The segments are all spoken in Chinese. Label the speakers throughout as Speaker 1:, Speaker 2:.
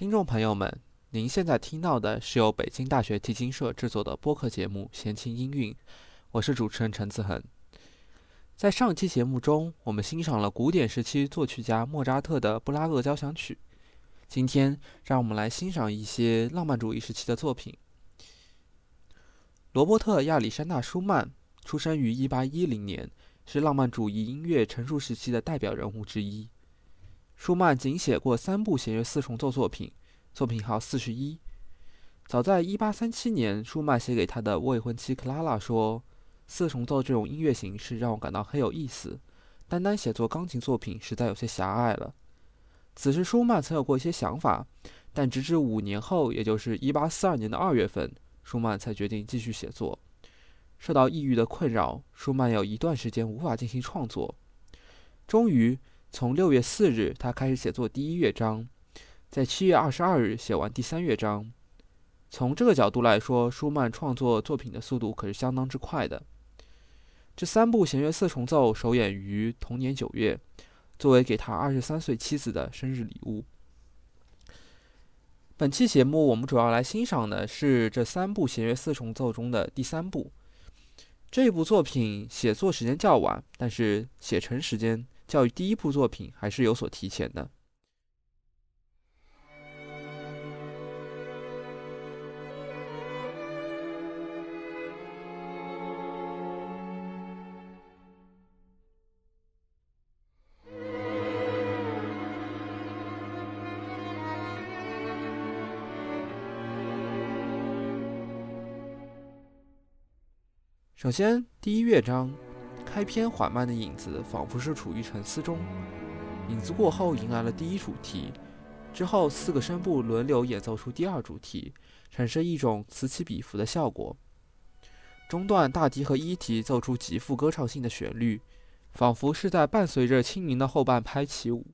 Speaker 1: 听众朋友们，您现在听到的是由北京大学提琴社制作的播客节目《闲情音韵》，我是主持人陈子恒。在上期节目中，我们欣赏了古典时期作曲家莫扎特的布拉格交响曲。今天，让我们来欣赏一些浪漫主义时期的作品。罗伯特·亚历山大·舒曼出生于1810年，是浪漫主义音乐成熟时期的代表人物之一。舒曼仅写过三部弦乐四重奏作品，作品号四十一。早在一八三七年，舒曼写给他的未婚妻克拉拉说：“四重奏这种音乐形式让我感到很有意思，单单写作钢琴作品实在有些狭隘了。”此时，舒曼曾有过一些想法，但直至五年后，也就是一八四二年的二月份，舒曼才决定继续写作。受到抑郁的困扰，舒曼有一段时间无法进行创作，终于。从六月四日，他开始写作第一乐章，在七月二十二日写完第三乐章。从这个角度来说，舒曼创作作品的速度可是相当之快的。这三部弦乐四重奏首演于同年九月，作为给他二十三岁妻子的生日礼物。本期节目我们主要来欣赏的是这三部弦乐四重奏中的第三部。这部作品写作时间较晚，但是写成时间。教育第一部作品还是有所提前的。首先，第一乐章。开篇缓慢的影子，仿佛是处于沉思中。影子过后，迎来了第一主题，之后四个声部轮流演奏出第二主题，产生一种此起彼伏的效果。中段大提和一提奏出极富歌唱性的旋律，仿佛是在伴随着轻盈的后半拍起舞。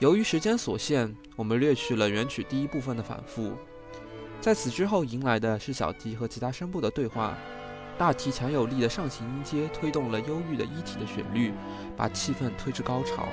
Speaker 1: 由于时间所限，我们略去了原曲第一部分的反复。在此之后，迎来的是小提和其他声部的对话。大提强有力的上行音阶推动了忧郁的一体的旋律，把气氛推至高潮。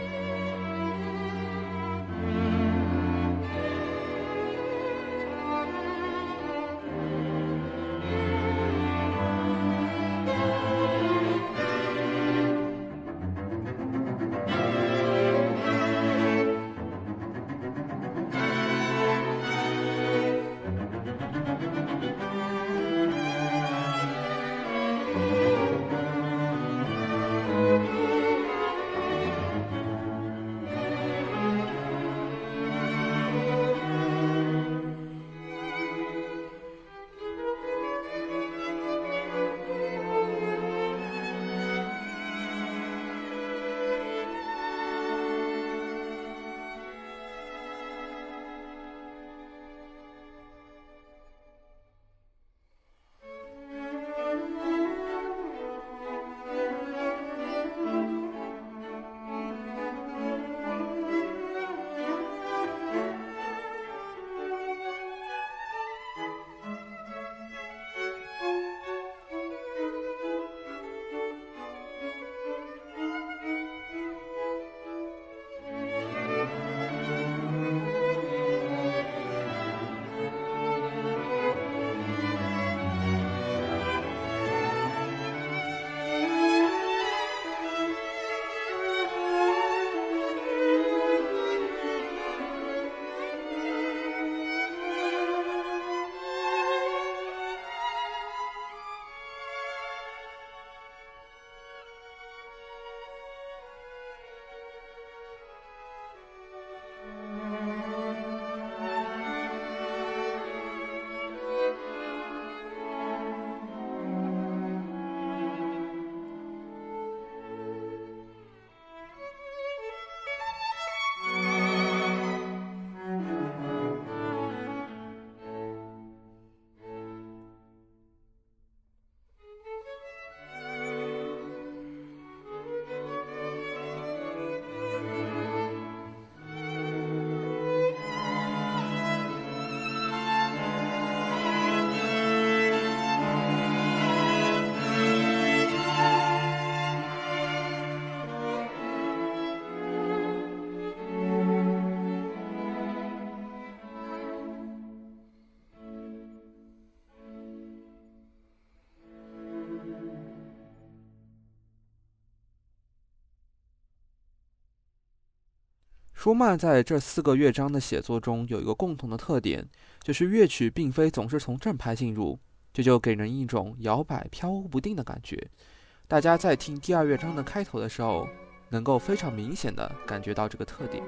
Speaker 1: 舒曼在这四个乐章的写作中有一个共同的特点，就是乐曲并非总是从正拍进入，这就给人一种摇摆飘忽不定的感觉。大家在听第二乐章的开头的时候，能够非常明显地感觉到这个特点。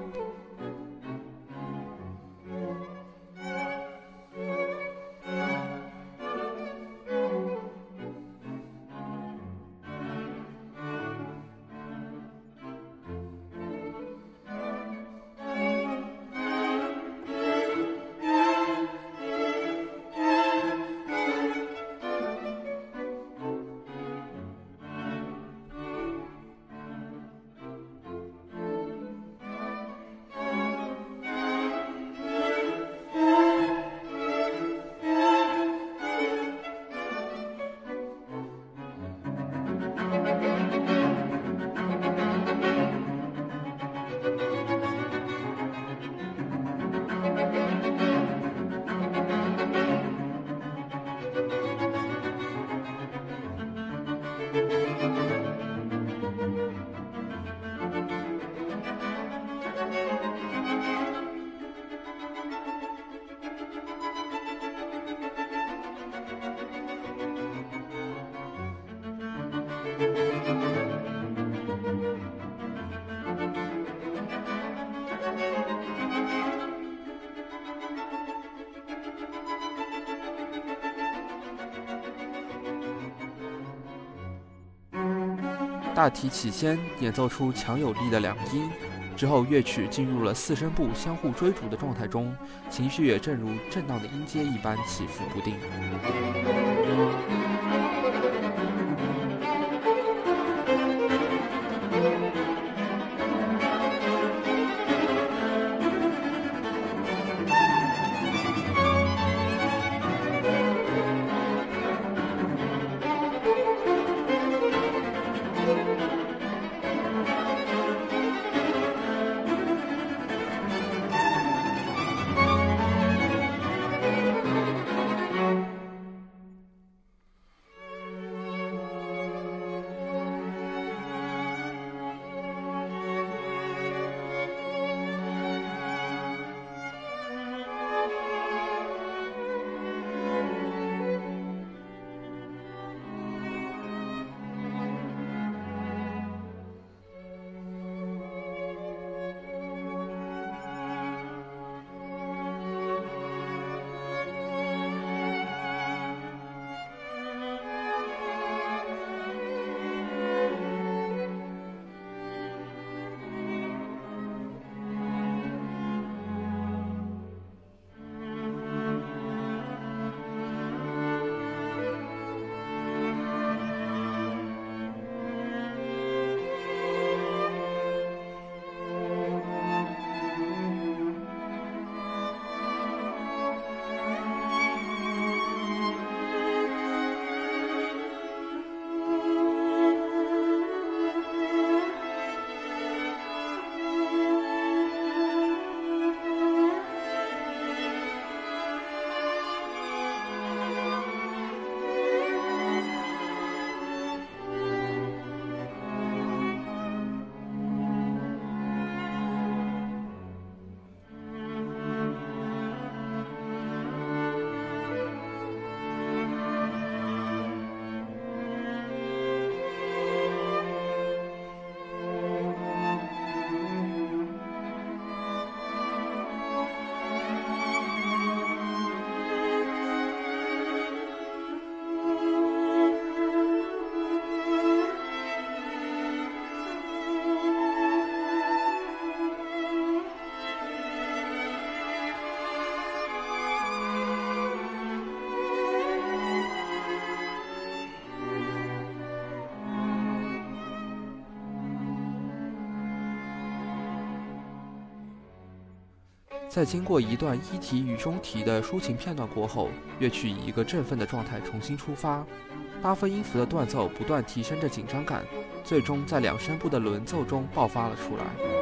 Speaker 1: 大提起先演奏出强有力的两音，之后乐曲进入了四声部相互追逐的状态中，情绪也正如震荡的音阶一般起伏不定。在经过一段一提与中提的抒情片段过后，乐曲以一个振奋的状态重新出发，八分音符的断奏不断提升着紧张感，最终在两声部的轮奏中爆发了出来。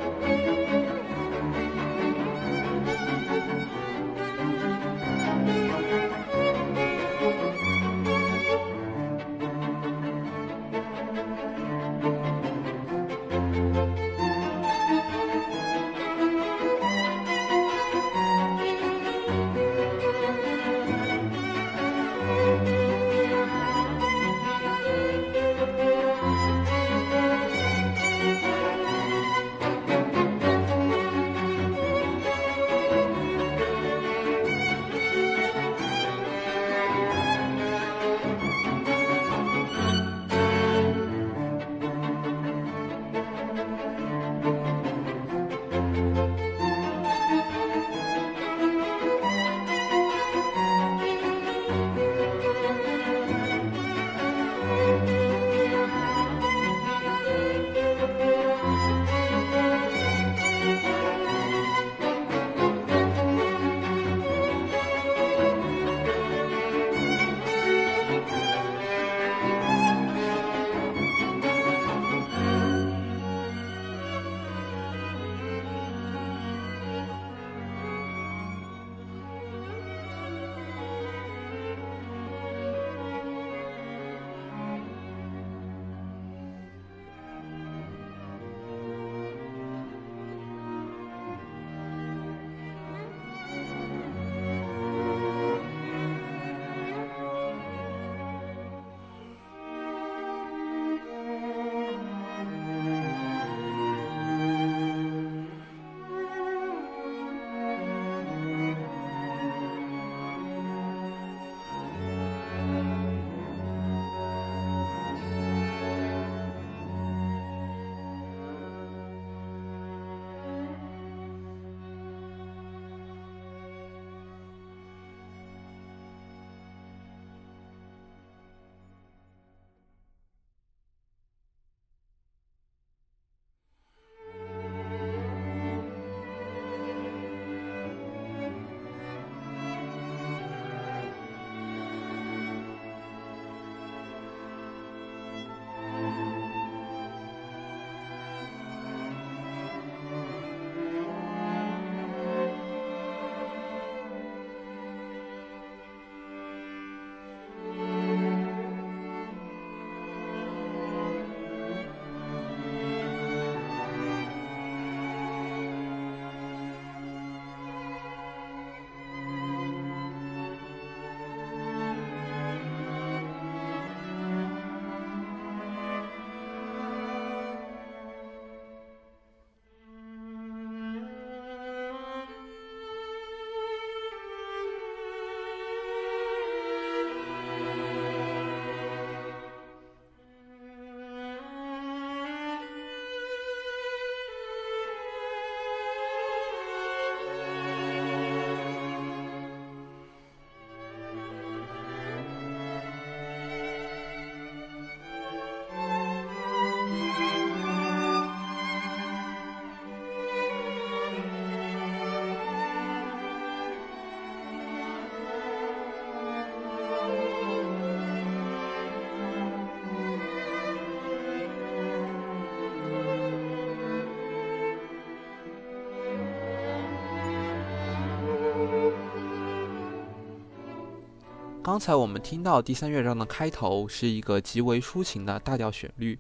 Speaker 1: 刚才我们听到第三乐章的开头是一个极为抒情的大调旋律，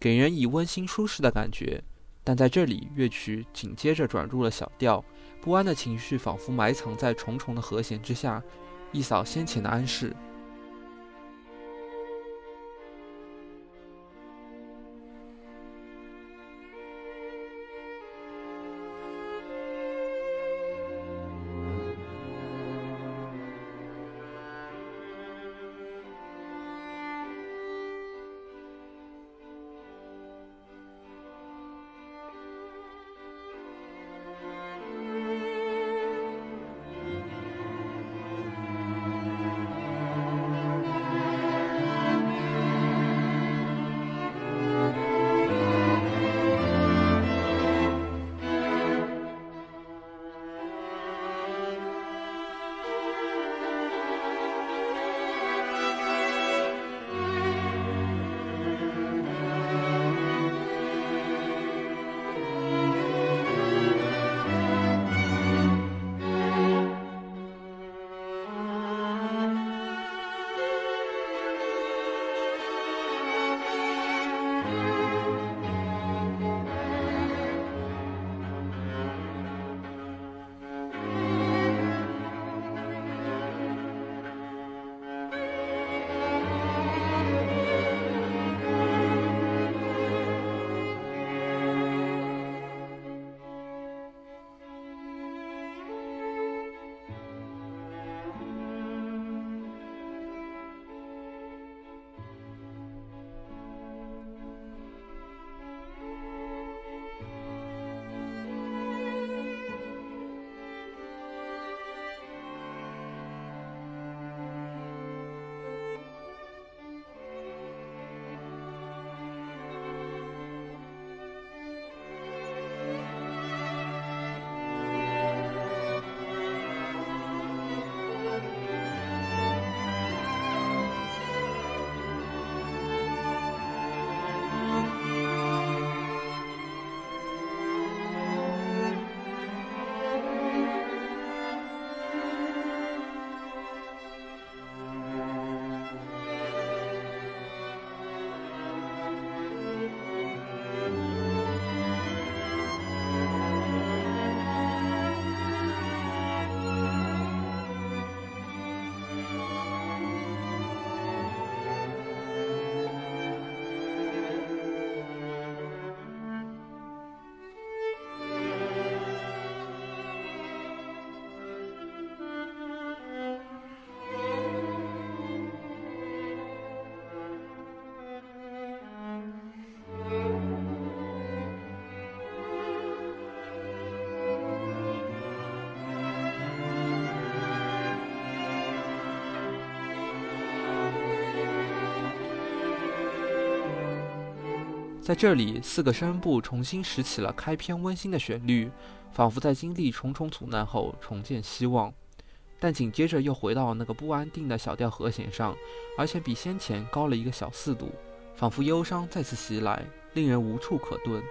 Speaker 1: 给人以温馨舒适的感觉。但在这里，乐曲紧接着转入了小调，不安的情绪仿佛埋藏在重重的和弦之下，一扫先前的安适。在这里，四个声部重新拾起了开篇温馨的旋律，仿佛在经历重重阻难后重见希望。但紧接着又回到那个不安定的小调和弦上，而且比先前高了一个小四度，仿佛忧伤再次袭来，令人无处可遁。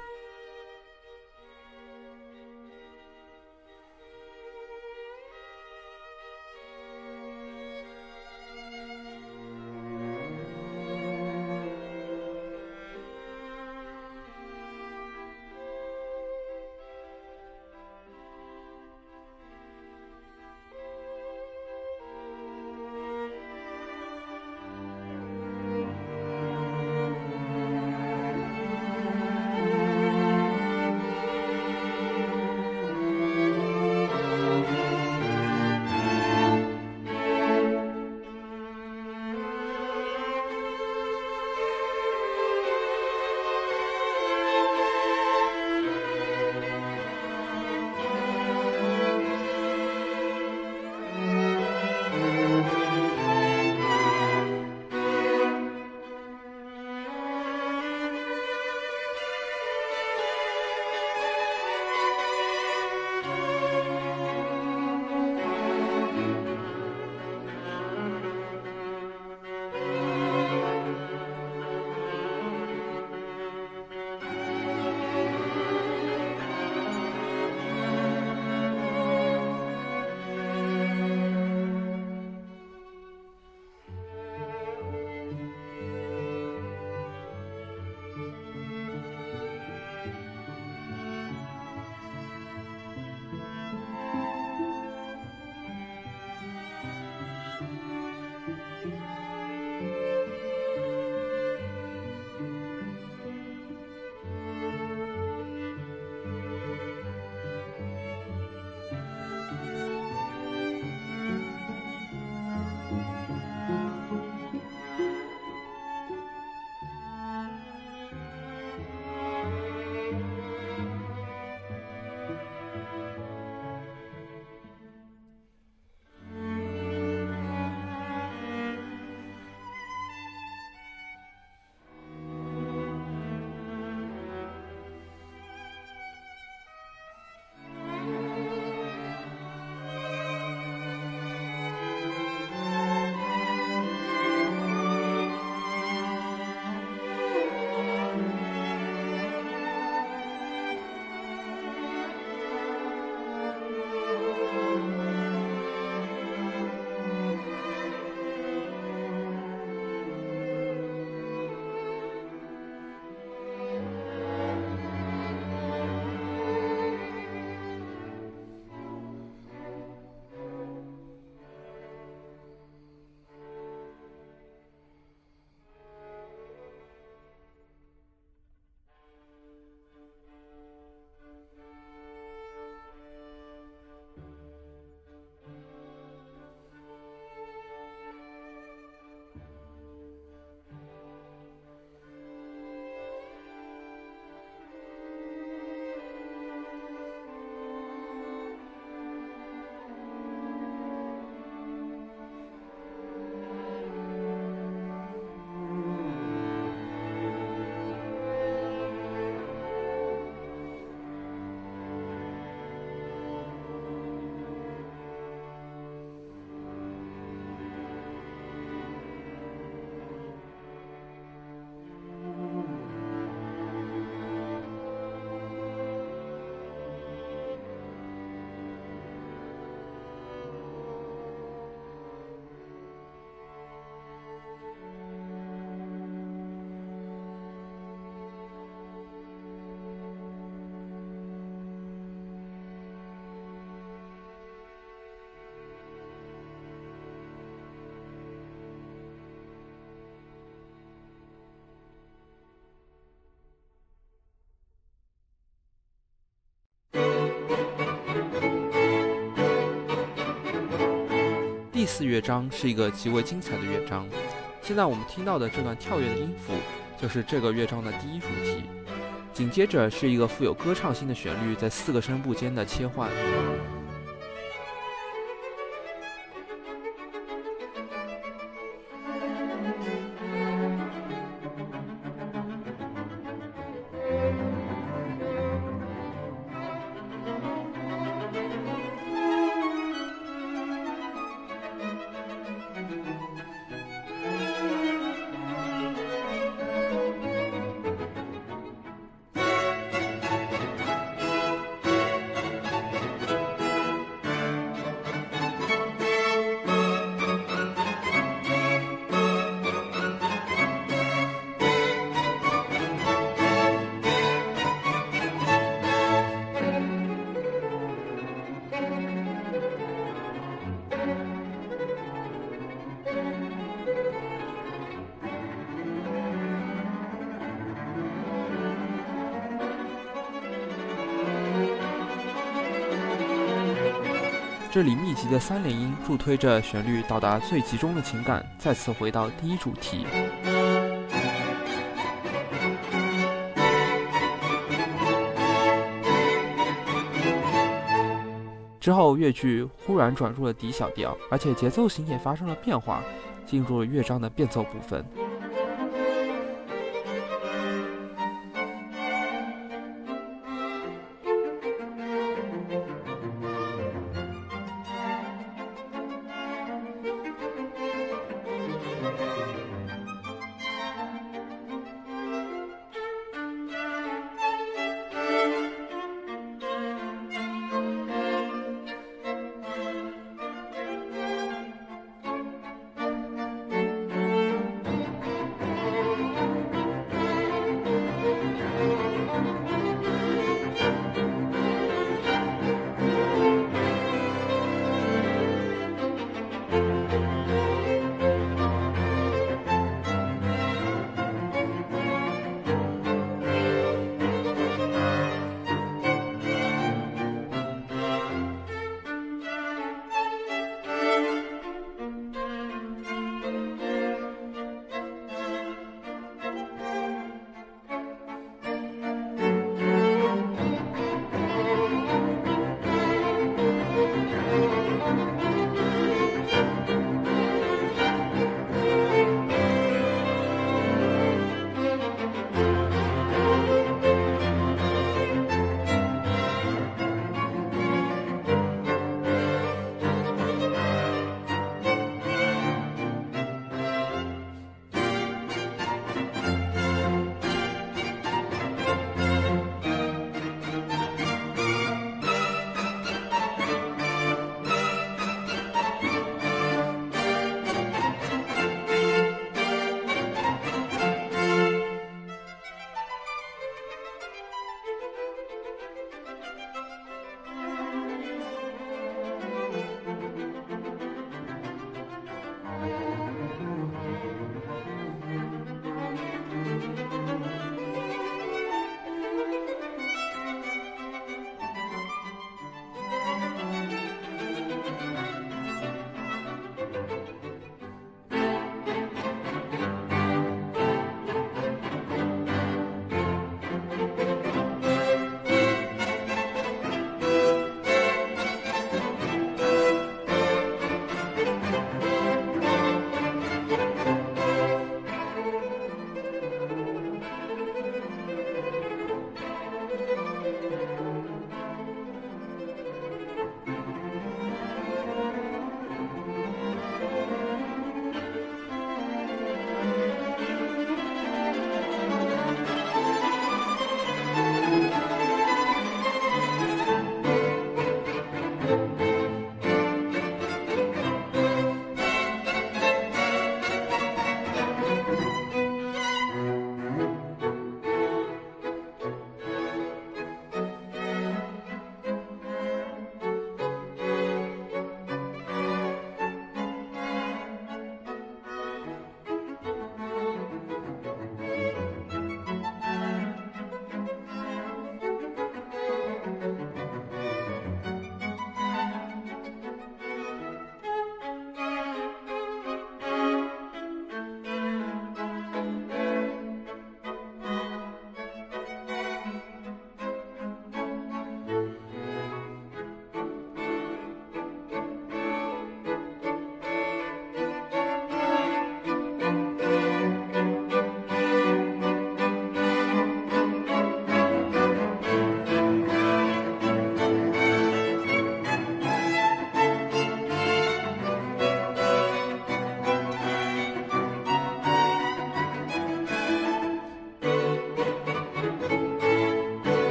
Speaker 1: 四乐章是一个极为精彩的乐章。现在我们听到的这段跳跃的音符，就是这个乐章的第一主题。紧接着是一个富有歌唱性的旋律，在四个声部间的切换。这里密集的三连音助推着旋律到达最集中的情感，再次回到第一主题。之后乐句忽然转入了 D 小调，而且节奏型也发生了变化，进入了乐章的变奏部分。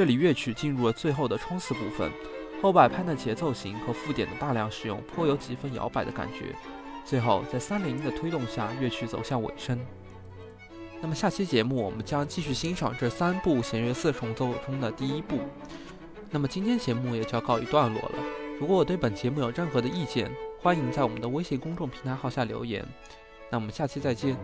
Speaker 1: 这里乐曲进入了最后的冲刺部分，后摆拍的节奏型和附点的大量使用，颇有几分摇摆的感觉。最后，在三零的推动下，乐曲走向尾声。那么下期节目我们将继续欣赏这三部弦乐四重奏中的第一部。那么今天节目也就要告一段落了。如果我对本节目有任何的意见，欢迎在我们的微信公众平台号下留言。那我们下期再见。